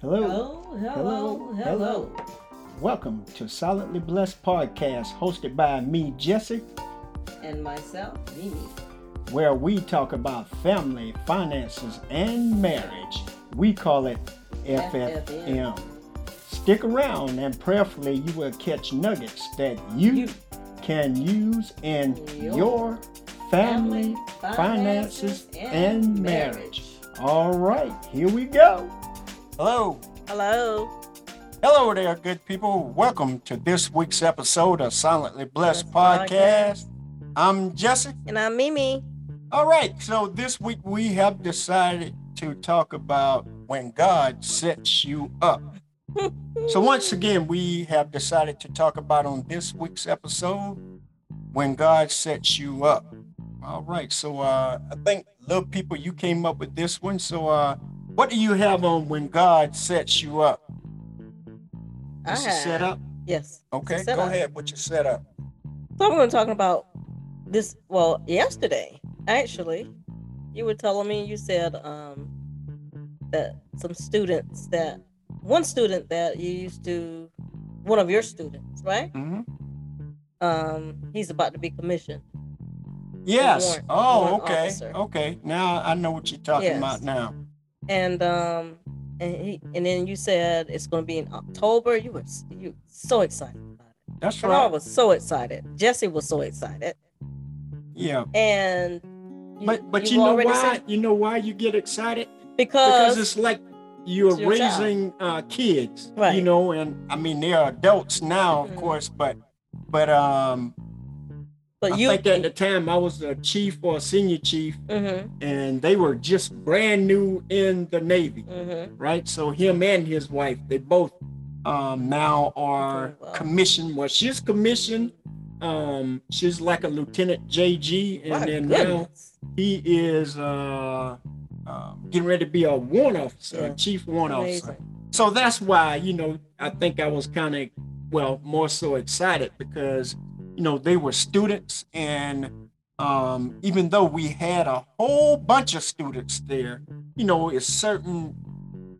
Hello. Hello, hello, hello. Welcome to Silently Blessed Podcast, hosted by me, Jesse, And myself, Mimi. where we talk about family, finances, and marriage. We call it FFM. Stick around and prayerfully you will catch nuggets that you, can use in Your family, finances, and marriage. All right, here we go. Hello. Hello. Hello there, good people. Welcome to this week's episode of Silently Blessed Podcast. I'm Jesse. And I'm Mimi. All right, so this week we have decided to talk about when God sets you up. So, once again, we have decided to talk about on this week's episode when God sets you up. All right, so uh, I think, little people, you came up with this one. So, uh, what do you have on when God sets you up? I This is set have- up? Yes. Okay, go up. ahead with your setup. So I'm going to talk about this. Well, yesterday, actually, you were telling me you said um that some students that one student that you used to one of your students, right? hmm Um, he's about to be commissioned. Yes. warrant- oh, okay. officer. Okay. Now I know what you're talking Yes. about now. And um and he and then you said it's going to be in October. You were you so excited about it. That's And I was so excited. Jesse was so excited, Yeah. and you, But but you, know why? said- You know why you get excited? Because because it's like you're your raising uh, kids, you know, and I mean they're adults now, of Mhm. course, but but um, but I you think at the time I was a chief or a senior chief, mhm and they were just brand new in the Navy, mhm right? So him and his wife, they both um, now are wow. commissioned. Well, she's commissioned. Um, she's like a lieutenant JG, and my then now he is uh, um, getting ready to be a warrant officer, a chief warrant officer. So that's why, you know, I think I was kind of, well, more so excited because, you know, they were students. And um, even though we had a whole bunch of students there, you know, it's certain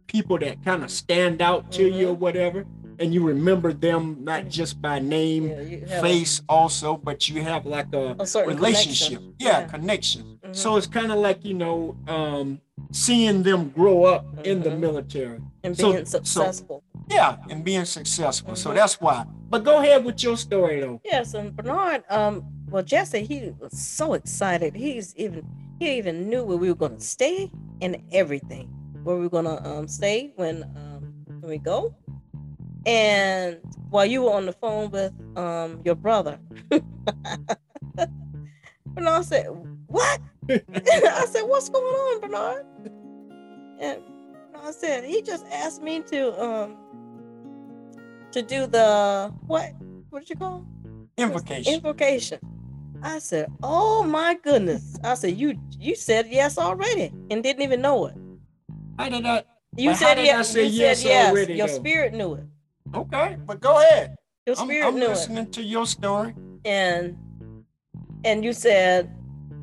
people that kind of stand out to you or whatever. And you remember them not just by name, Yeah, have a- face also, but you have like a, a relationship. connection. Yeah, Yeah. connection. Mhm. So it's kind of like, you know, um, seeing them grow up in the Mhm. military. and being so- successful. Yeah, and being successful. So Mhm. that's why. But go ahead with your story though. Yes, and Bernard, um, well, Jesse, he was so excited. He's even he even knew where we were gonna stay and everything. Where we were gonna um stay when um when we go. And while you were on the phone with um your brother, Bernard said, "What?" I said, "What's going on, Bernard?" And Bernard said, "He just asked me to um to do the what? What did you call?" Invocation. Invocation. I said, "Oh my goodness!" I said, "You you said yes already and didn't even know it. How did I? You said did I yes. you yes said yes. already, Your though? spirit knew it. Okay, but go ahead. Your I'm, spirit I'm knew it, listening to your story. and and you said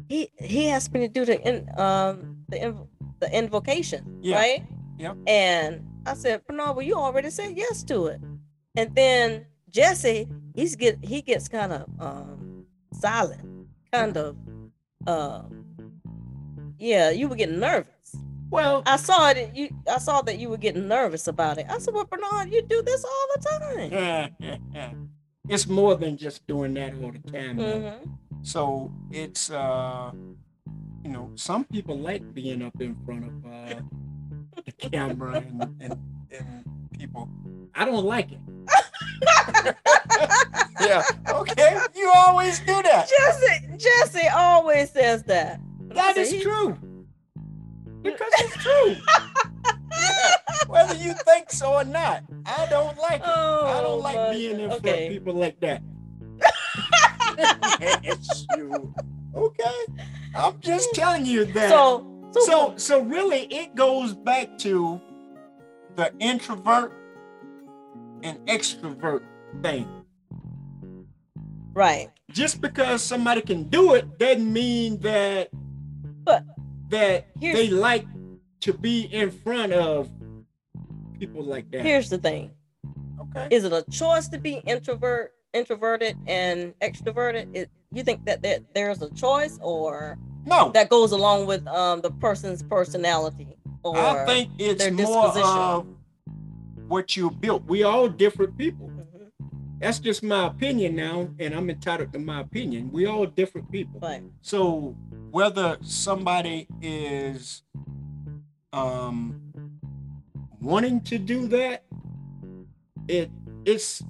he he asked me to do the in, um the inv- the invocation, Yeah. right? Yep. And I said, Bernard, well, you already said yes to it. And then Jesse, he's get he gets kind of um silent, kind of um yeah, you were getting nervous. Well, I saw it. You, I saw that you were getting nervous about it. I said, "Well, Bernard, you do this all the time." It's more than just doing that all the time. though. hmm So it's uh you know, some people like being up in front of uh the camera and, and, and people. I don't like it. yeah. Okay. You always do that. Jesse, Jesse always says that. That is he- true. Because it's true. Yeah. Whether you think so or not, I don't like it. Oh, I don't oh, like being in front okay. of people like that. Yes, you. Okay. I'm just telling you that. So, so, so so really it goes back to the introvert and extrovert thing. right. Just because somebody can do it doesn't mean that But that they like to be in front of people like that. Here's the thing: okay. is it a choice to be introvert, introverted, and extroverted? It, you think that there, there's a choice, or no, that goes along with um, the person's personality? Or I think it's their more of what you built. We all different people. Mhm. That's just my opinion now, and I'm entitled to my opinion. We all different people. Right. So whether somebody is um wanting to do that, it it's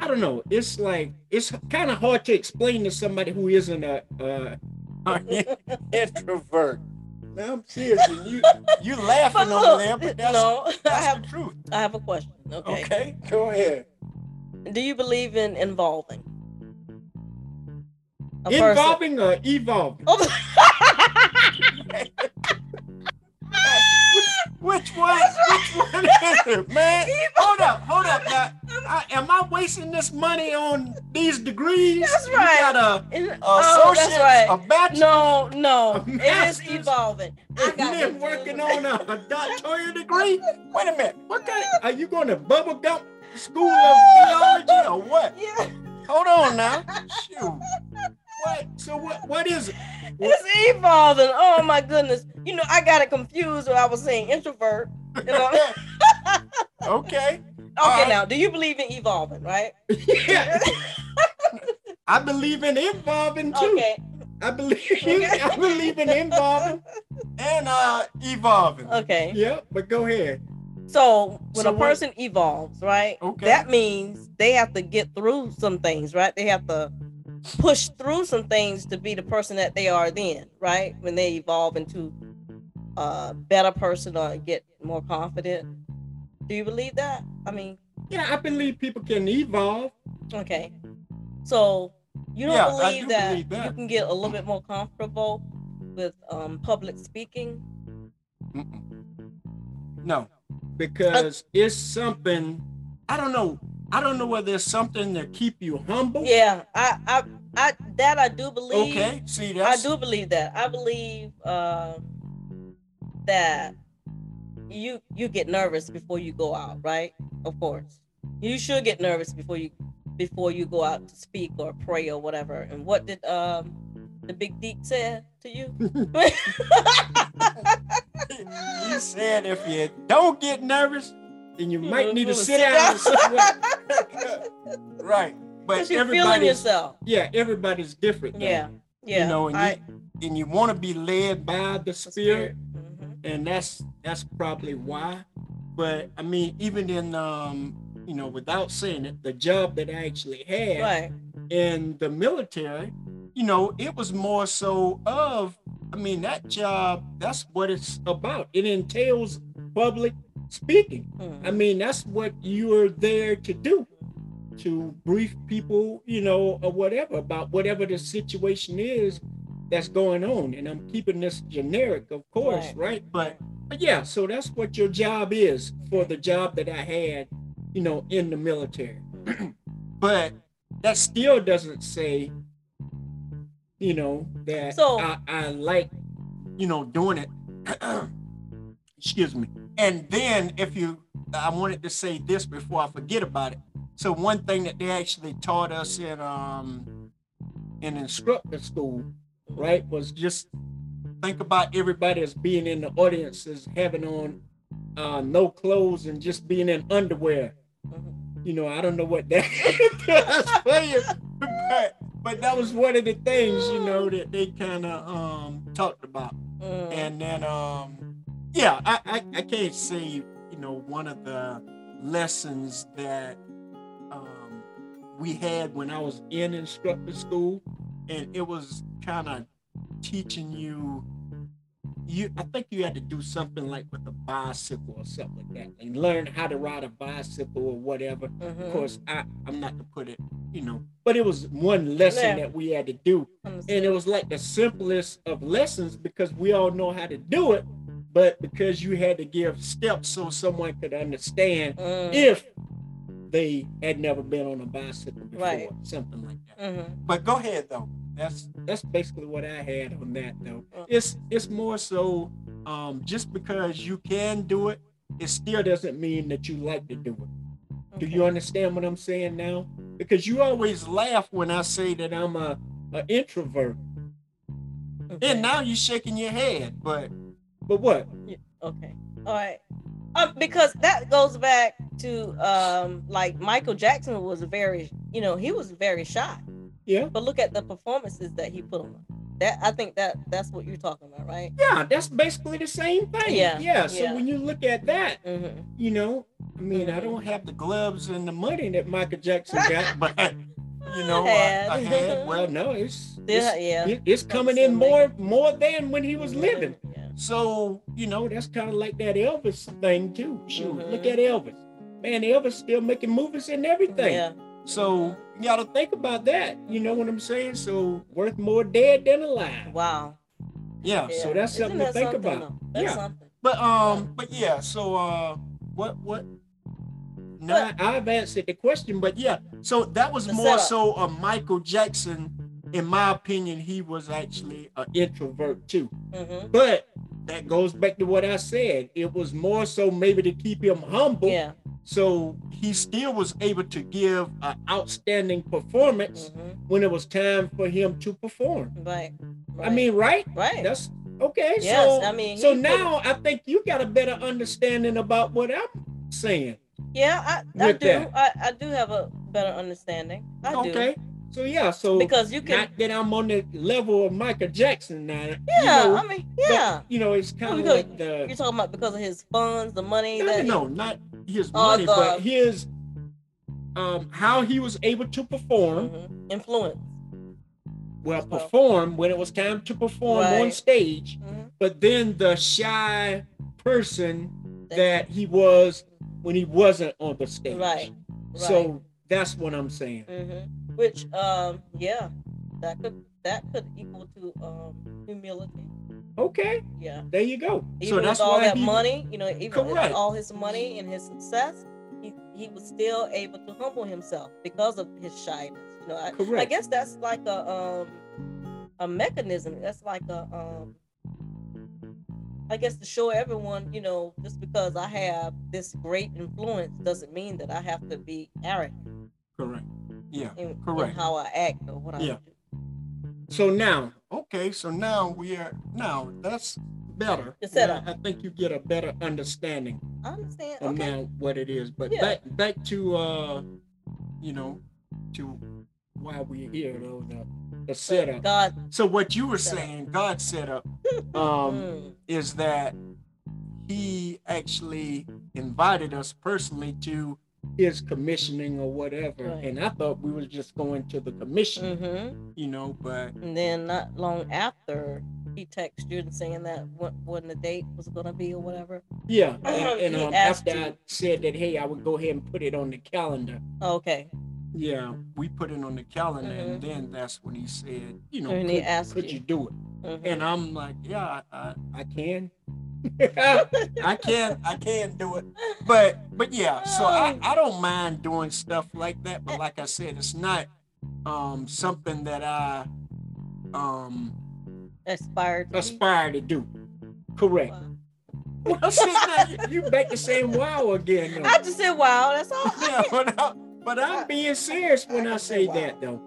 I don't know. It's like it's kind of hard to explain to somebody who isn't a, an introvert. Now I'm serious. You you laughing But over there, but that's, no, I have the truth. I have a question. Okay. Okay, go ahead. Do you believe in involving? a person? Involving or evolving? Oh, Which one? Which one is it, man? Hold up, hold up. Now, I, am I wasting this money on these degrees? That's You right. got a, a oh, associate, that's a bachelor, No, no, A it is evolving. I got confused. working on a, a doctoral degree? Wait a minute. What kind? Are you going to bubble gum school of theology or what? Yeah, Hold on now. Shoot. What? So what? What is it? it's evolving. Oh my goodness. You know, I got it confused when I was saying introvert. You know? okay. Okay, Alright. now, do you believe in evolving, right? Yeah. I believe in evolving too. Okay. I believe Okay. I believe in evolving and uh evolving. Okay. Yeah, but go ahead. So when So a what- person evolves, right? Okay. That means they have to get through some things, right? They have to push through some things to be the person that they are then, right? When they evolve into a better person or get more confident. Do you believe that? I mean, Yeah, I believe people can evolve. okay. So you don't Yeah, believe, do that believe that. you can get a little bit more comfortable with um, public speaking? Mm-mm. No, because it's something. I don't know. I don't know whether it's something that keep you humble. Yeah, I, I, I, that I do believe. Okay. See, that I do believe that. I believe um, that you you get nervous before you go out, right? Of course, you should get nervous before you before you go out to speak or pray or whatever. And what did um the big deep say to you? he said if you don't get nervous, then you might need to sit down. right. But you're feeling everybody's yourself. yeah, everybody's different. though. Yeah, yeah. You know, and I- you and you want to be led by the spirit. And that's that's probably why. But I mean, even in um, you know, without saying it, the job that I actually had Right. in the military, you know, it was more so of, I mean, that job, that's what it's about. It entails public speaking. Mhm. I mean, that's what you're there to do. To brief people, you know, or whatever about whatever the situation is that's going on. And I'm keeping this generic, of course, Right. right? But, but yeah, so that's what your job is for the job that I had, you know, in the military. but that still doesn't say, you know, that So- I, I like, you know, doing it. Excuse me. And then if you, I wanted to say this before I forget about it. So one thing that they actually taught us in um in instructor school, right, was just think about everybody as being in the audience as having on uh, no clothes and just being in underwear. You know, I don't know what that does for you, but but that was one of the things you know that they kind of um talked about. Mhm. And then um yeah, I, I I can't say you know one of the lessons that um we had when I was in instructor school, and it was kind of teaching you. You, I think you had to do something like with a bicycle or something like that, and learn how to ride a bicycle or whatever. Mhm. Of course, I, I'm not to put it, you know, but it was one lesson Yeah. that we had to do, and it was like the simplest of lessons because we all know how to do it, but because you had to give steps so someone could understand Mhm. if they had never been on a bicycle before, Right. something like that. Mhm. But go ahead though. That's that's basically what I had on that though. Uh. It's it's more so um, just because you can do it it still doesn't mean that you like to do it. Do you understand what I'm saying now? Because you always laugh when I say that I'm a, a introvert, Okay. and now you're shaking your head. But but what? Okay. All right. Um, because that goes back to um, like Michael Jackson was very, you know, he was very shy. Yeah, But look at the performances that he put on. That I think that that's what you're talking about, right? yeah, that's basically the same thing. Yeah, yeah. So yeah. when you look at that, Mm-hmm. you know, I mean, I Mhm. don't have the gloves and the money that Michael Jackson got, but you know, I, Had. I had. Well, no, it's Still, it's, yeah. it- it's coming in more more than when he was living. So, you know, that's kind of like that Elvis thing too. Shoot, look Mhm. at Elvis. Man, Elvis still making movies and everything. Yeah. So you gotta think about that. You know what I'm saying? So worth more dead than alive. Wow. Yeah, Yeah. so that's Isn't something that to think something, about. Yeah. something. But um, but yeah, so uh what what now I've answered the question, but yeah, so that was more so a Michael Jackson. In my opinion, he was actually an introvert too. Mm-hmm. But that goes back to what I said. It was more so maybe to keep him humble. Yeah. So he still was able to give an outstanding performance Mm-hmm. when it was time for him to perform. Right. I mean, right? right. That's okay. Yes, so I mean, so now I think you got a better understanding about what I'm saying. yeah, I, I do. I, I do have a better understanding. I do. So yeah, so Because you can. not that I'm on the level of Michael Jackson now. you yeah. know, I mean, but, yeah. you know, it's kind of like the You're talking about because of his funds, the money no, that. no, no, not his money, but his um how he was able to perform. Mhm. Influence. Well, Well. perform when it was time to perform on Right. stage, Mhm. but then the shy person that he was when he wasn't on the stage. Right. Right. So that's what I'm saying. hmm Which, um, yeah, that could that could equal to um humility. Okay, Yeah. there you go. Even so with that's all why that he, money, you know, even with all his money and his success, he, he was still able to humble himself because of his shyness. You know, I, I guess that's like a um a mechanism. That's like a um I guess to show everyone, you know, just because I have this great influence doesn't mean that I have to be arrogant Correct. Yeah. in, in Correct. how I act or what I Yeah. do. So now, okay, so now we are now that's better. The setup. I think you get a better understanding I understand. of Okay. now what it is. But Yeah. back back to uh, you know, to why we're here though, the, the setup. God. So what you were saying, God set up, um, mm, is that He actually invited us personally to His commissioning or whatever, Right. and I thought we were just going to the commission, mhm. you know, but And then not long after, he texted you and saying that what when the date was gonna be or whatever. yeah, and, and, um, after I said that, hey, I would go ahead and put it on the calendar. Okay. Yeah, we put it on the calendar, and Mhm. then that's when he said, you know, And he asked could you. you do it? Mhm. And I'm like, yeah, I, I, I can. I can't I can't do it. But, but yeah, so I, I don't mind doing stuff like that. But like I said, it's not um something that I um aspired to aspire to do. Correct. Wow. Well, see, you, you back the same wow again. Though. I just said wow. That's all. yeah, but, I, but I'm being serious when I say that though.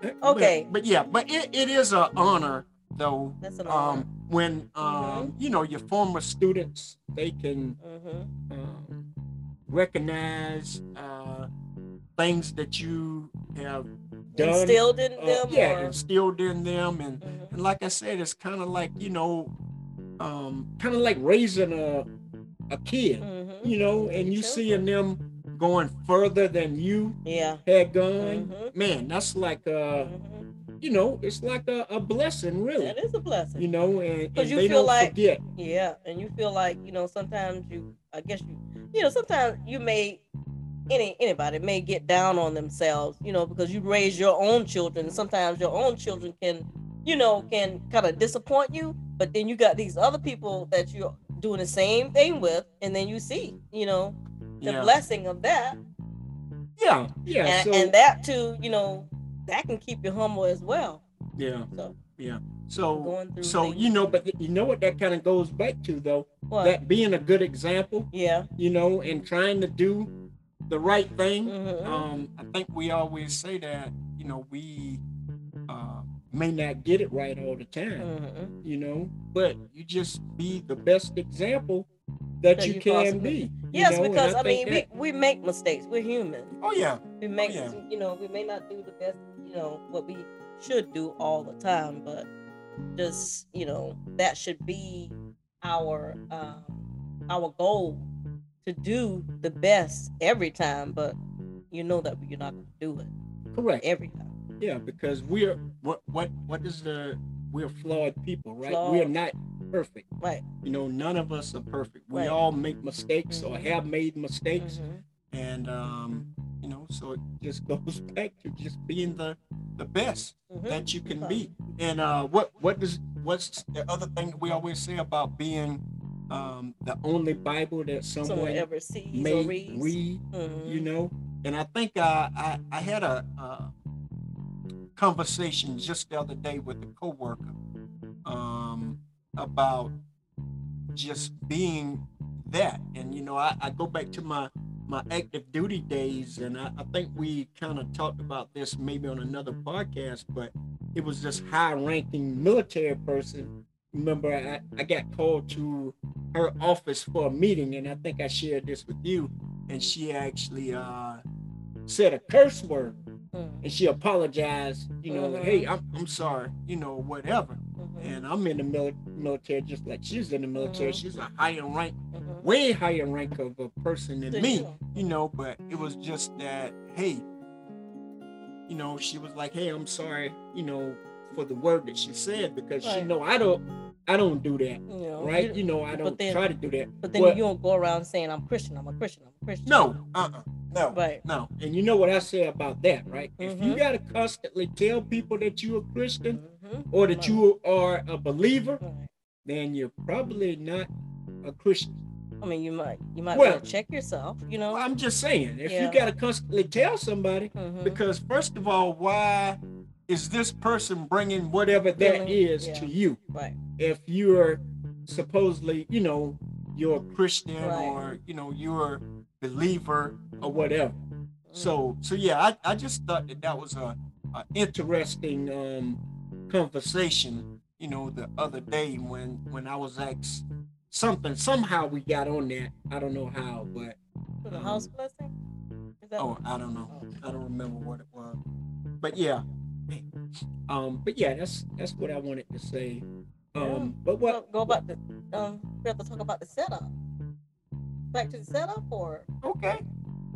But- Okay. But, yeah, but it, it is an honor though. That's an honor. Um, when um, you know your former students, they can hmm um, recognize uh, things that you have done. Instilled in uh, them. yeah, or, instilled in them, and, Mhm. and like I said, it's kind of like you know, um, kind of like raising a a kid, Mhm. you know, and you seeing them going further than you Yeah. had gone. Mhm. Man, that's like uh, Mhm. You know, it's like a, a blessing, really. That is a blessing. You know, and, 'Cause and you they feel don't like- forget. Yeah, and you feel like you know sometimes you, I guess you, you know sometimes you may, any anybody may get down on themselves, you know, because you raise your own children, and sometimes your own children can, you know, can kind of disappoint you, but then you got these other people that you're doing the same thing with, and then you see, you know, the Yeah. blessing of that, Yeah, yeah. and, so and that too, you know, that can keep you humble as well. yeah, So yeah. So so things. you know, but you know what that kind of goes back to though. What? That being a good example, yeah. you know, and trying to do the right thing. Mhm. Um, I think we always say that, you know, we uh, may not get it right all the time, Mhm. you know, but you just be the best example that, That you, you can possibly- be. you Yes, know, because I, mean, that- we, we make mistakes. We're human. oh yeah, We make, yeah. you know, we may not do the best, you know, what we should do all the time, but just, you know, that should be our um, our goal to do the best every time. But you know that you're not going to do it correct. every time. Yeah, because we're what what what is the we're flawed people, right? We're not perfect. Right. You know, none of us are perfect. We Right. all make mistakes or Mhm. have made mistakes, Mhm. and um, know, so it just goes back to just being the the best Mhm. that you can be. And uh, what what does what's the other thing that we always say about being um, the only Bible that someone, Someone ever sees may or reads. read? Mhm. you know and i think uh, I, I had a, uh conversation just the other day with a coworker um, about just being that and you know I, I go back to my my active duty days and i, I think we kind of talked about this maybe on another podcast but it was this high ranking military person. Remember I, I got called to her office for a meeting and i think i shared this with you and she actually uh, said a curse word Mhm. and she apologized you know hey I'm, I'm sorry you know whatever. And i'm in the mil- military just like she's in the military. She's a higher rank Mhm. Way higher rank of a person than me you. know but it was just that hey you know she was like hey i'm sorry you know for the word that she said because she know i don't i don't do that You know, right you- know i don't then- try to do that but then Well, you don't go around saying I'm Christian. I'm a Christian. I'm a Christian. no uh-uh no Right. no and you know what i say about that right if you Mhm. got to constantly tell people that you're a christian Mhm. or that Right. you are a believer Right. then you're probably not a christian I mean, you might you might Well- want to check yourself. You know. i'm just saying if Yeah. you got to constantly tell somebody Mhm. because first of all why is this person bringing whatever that Feeling, is yeah. to you Right. if you're supposedly you know you're a christian Right. or you know you're a believer or whatever so so yeah i, I just thought that that was a, a interesting um conversation you know the other day when when i was asked something somehow we got on that i don't know how but For the house blessing. Is that? oh i don't know Oh. i don't remember what it was but yeah um but yeah that's that's what i wanted to say um but Go, what go about the um. We have to talk about the setup. Back to the setup, or okay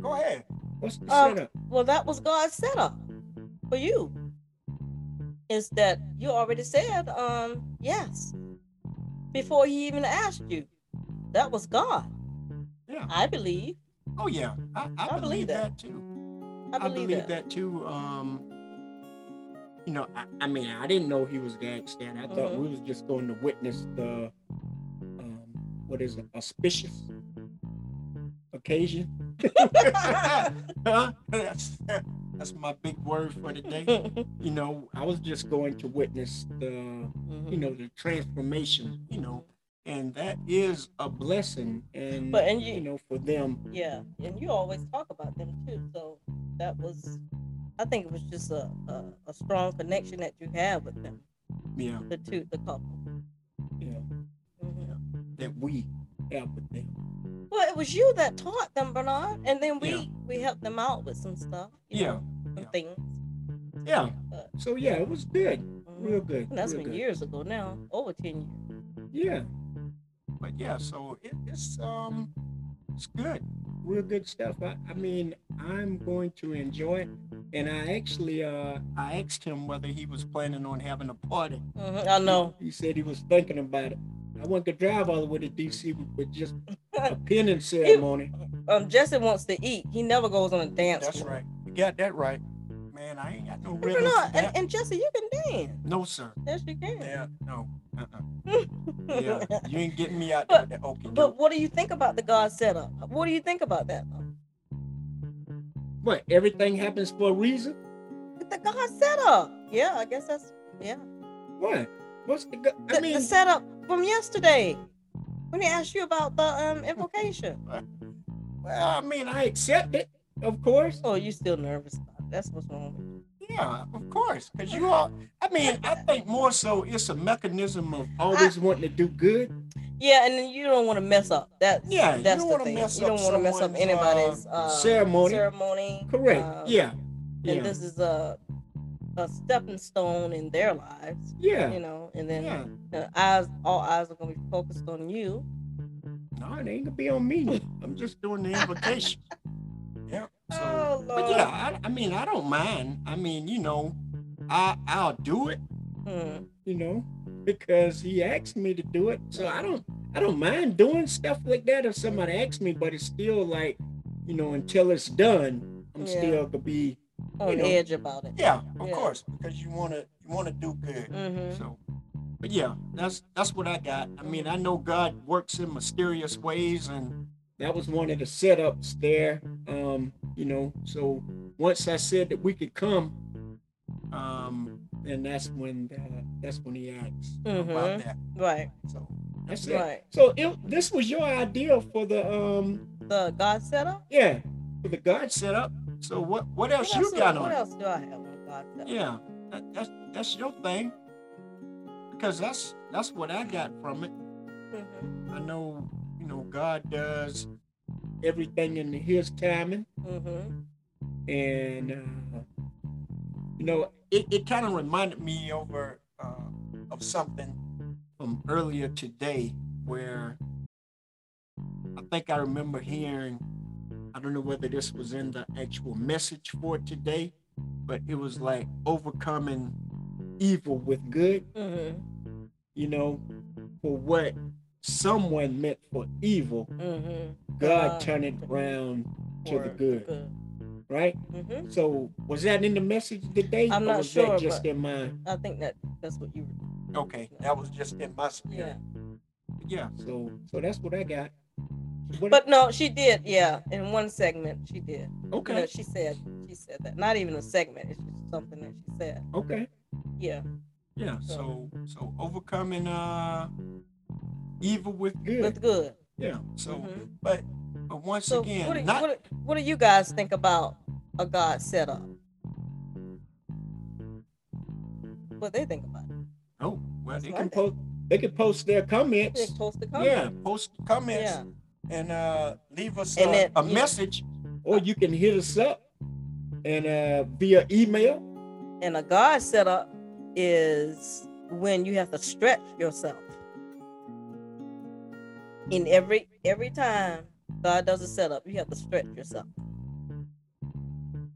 go ahead what's the Um, setup well, that was God's setup for you. Is that you already said um yes before He even asked you. That was God. yeah I believe. oh yeah i, I, I believe, believe that. that. too I believe, that. too. Um, you know, I, I mean, I didn't know he was gangster. I thought Mhm. we was just going to witness the, um, what is it, auspicious occasion. That's, my big word for the day. You know, I was just going to witness the, Mhm. you know, the transformation. You know, and that is a blessing. And But- and you- you know, for them, Yeah, and you always talk about them too. So that was, I think it was just a, a, a strong connection that you have with them, yeah, the two, the couple. yeah, Mhm. that we have with them. Well, it was you that taught them, Bernard, and then we Yeah. we helped them out with some stuff. you Yeah, know, some yeah. things. Yeah. But, So yeah, it was good. mhm. Real good. And that's real been good. years ago now, over ten years. Yeah. But yeah, so it, it's um it's good. Real good stuff. I, I mean, I'm going to enjoy it. And I actually uh I asked him whether he was planning on having a party. Mhm, I know. He said he was thinking about it. I want to drive all the way to DC with just a pinning ceremony. Um, Jesse wants to eat. He never goes on a dance. That's floor. right. You got that right. Man, I ain't got no But rhythm. Bernard, for and, and Jesse, you can dance. No, sir. Yes, you can. Yeah, no. Uh-uh. Yeah, you ain't getting me out there with that okay. But what do you think about the God setup? What do you think about that? What? Everything happens for a reason? The God setup. Yeah, I guess that's yeah. What? What's the? go- The, I mean, the setup from yesterday when he asked you about the um invocation. well, I mean, I accept it, of course. Oh, you still nervous about it. That's what's wrong with you. Yeah, of course, because you are. I mean, I think more so it's a mechanism of always wanting to do good. Yeah, and then you don't want to mess up. That Yeah, that's the thing. you don't want to mess up anybody's uh, uh, ceremony. Ceremony. Correct. uh, yeah. And Yeah. this is a a stepping stone in their lives. yeah. You know, and then yeah. the eyes, all eyes are gonna be focused on you. No, it ain't gonna be on me. I'm just doing the invitation. yeah. So, Oh, but yeah, I, I mean, I don't mind. I mean, you know, I I'll do it. Hmm. You know, because he asked me to do it. So I don't I don't mind doing stuff like that if somebody asks me. But it's still like, you know, until it's done, I'm Yeah. still gonna be On You know. edge about it. yeah, of Yeah. course, because you wanna you wanna do good. Mm-hmm. So, but yeah, that's that's what I got. I mean, I know God works in mysterious ways, and that was one of the setups there. Um, you know, so once I said that we could come, um, and that's when uh, that's when he asked about Mhm. that. Right. So that's it. Right. So it, this was your idea for the um, The God setup. yeah, for the God setup. So what what else What you else, got what on? What else do I have on God? Yeah, that, that's that's your thing. Because that's that's what I got from it. Mm-hmm. I know, you know, God does everything in His timing, Mm-hmm. and uh, you know, it, it kind of reminded me over uh, of something from earlier today, where I think I remember hearing. I don't know whether this was in the actual message for today, but it was like overcoming evil with good. Mm-hmm. You know, for what someone meant for evil, Mm-hmm. God turned it around to the good, right? Mm-hmm. So was that in the message today? I'm or not was sure, That just in my I think that that's what you. okay. That was just in my Yeah. Yeah. So so that's what I got. What, But no, she did. Yeah, in one segment she did. You know, okay. she said she said that. Not even a segment. It's just something that she said. Okay. Yeah. Yeah. So so overcoming uh evil with good. With good. yeah. So Mhm. but but once So again, what do, not what, do- what do you guys think about a God setup? What they think about it? oh well That's they can post they can post their comments. They supposed to come. Yeah, post comments Yeah. And uh leave us And uh, then- a yeah. message, or you can hit us up and uh via email. And a God setup is when you have to stretch yourself. In every every time God does a setup, you have to stretch yourself.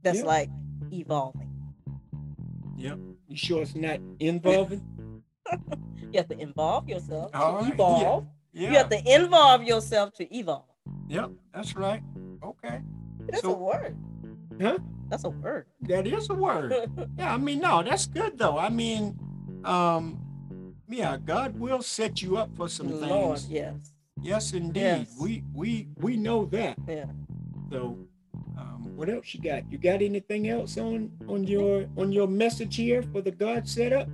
That's Yeah. like evolving. Yep. You sure it's not involving? You have to involve yourself to All right, evolve. Yeah. You have to involve yourself to evolve. Yep. That's right. Okay. That's So- a word. Huh? That's a word. That is a word. yeah. I mean, no, that's good though. I mean, um, yeah, God will set you up for some Lord, things. yes. Yes, indeed. Yes. We we we know that. Yeah. So, um, what else you got? You got anything else on on your on your message here for the God setup?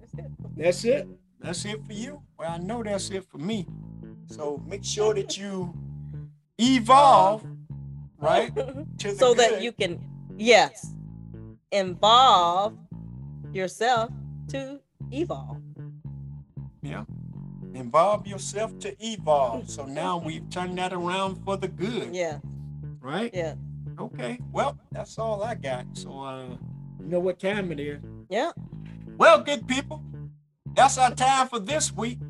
That's it. That's it. That's it for you. Well, I know that's it for me. So make sure that you evolve, right, so that you can yes involve yourself to evolve Yeah. involve yourself to evolve. So now we've turned that around for the good, yeah right? yeah Okay. Well, that's all I got. So, uh, you know what time it is. yeah Well, good people, that's our time for this week.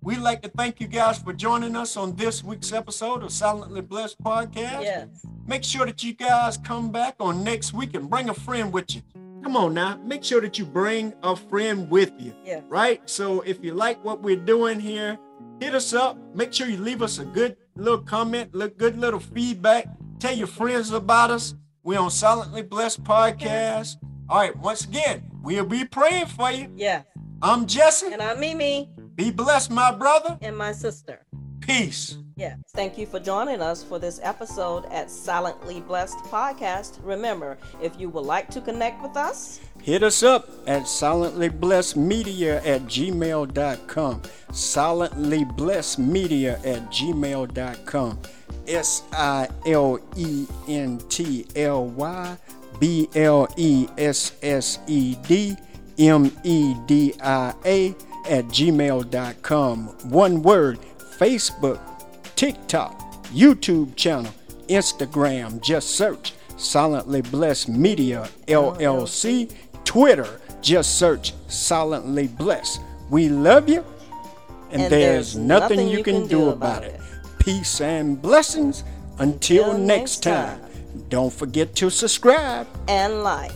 We'd like to thank you guys for joining us on this week's episode of Silently Blessed Podcast. yes Make sure that you guys come back on next week and bring a friend with you. Come on now, make sure that you bring a friend with you, yeah right? So if you like what we're doing here, hit us up. Make sure you leave us a good little comment, look good little feedback. Tell your friends about us. We're on Silently Blessed Podcast. All right, once again, we'll be praying for you. yeah I'm Jesse. and i'm mimi Be blessed, my brother. and my sister Peace. Yes. Thank you for joining us for this episode at Silently Blessed Podcast. Remember, if you would like to connect with us, hit us up at silentlyblessedmedia at gmail.com. Silentlyblessedmedia at gmail.com. S I L E N T L Y B L E S S E D M E D I A at gmail.com. One word Facebook, TikTok, YouTube channel, Instagram. Just search Silently Blessed Media LLC. Twitter, just search Silently Blessed. We love you, and, And there's, there's nothing, nothing you you can, can do, about about it. it. Peace and blessings. Until, Until next next time. time. Don't forget to subscribe. And like.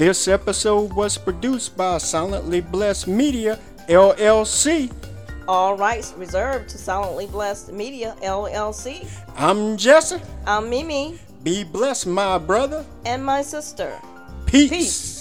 This episode was produced by Silently Blessed Media LLC. All rights reserved to Silently Blessed Media LLC. I'm Jesse. I'm Mimi Be blessed, my brother. and my sister. Peace. Peace.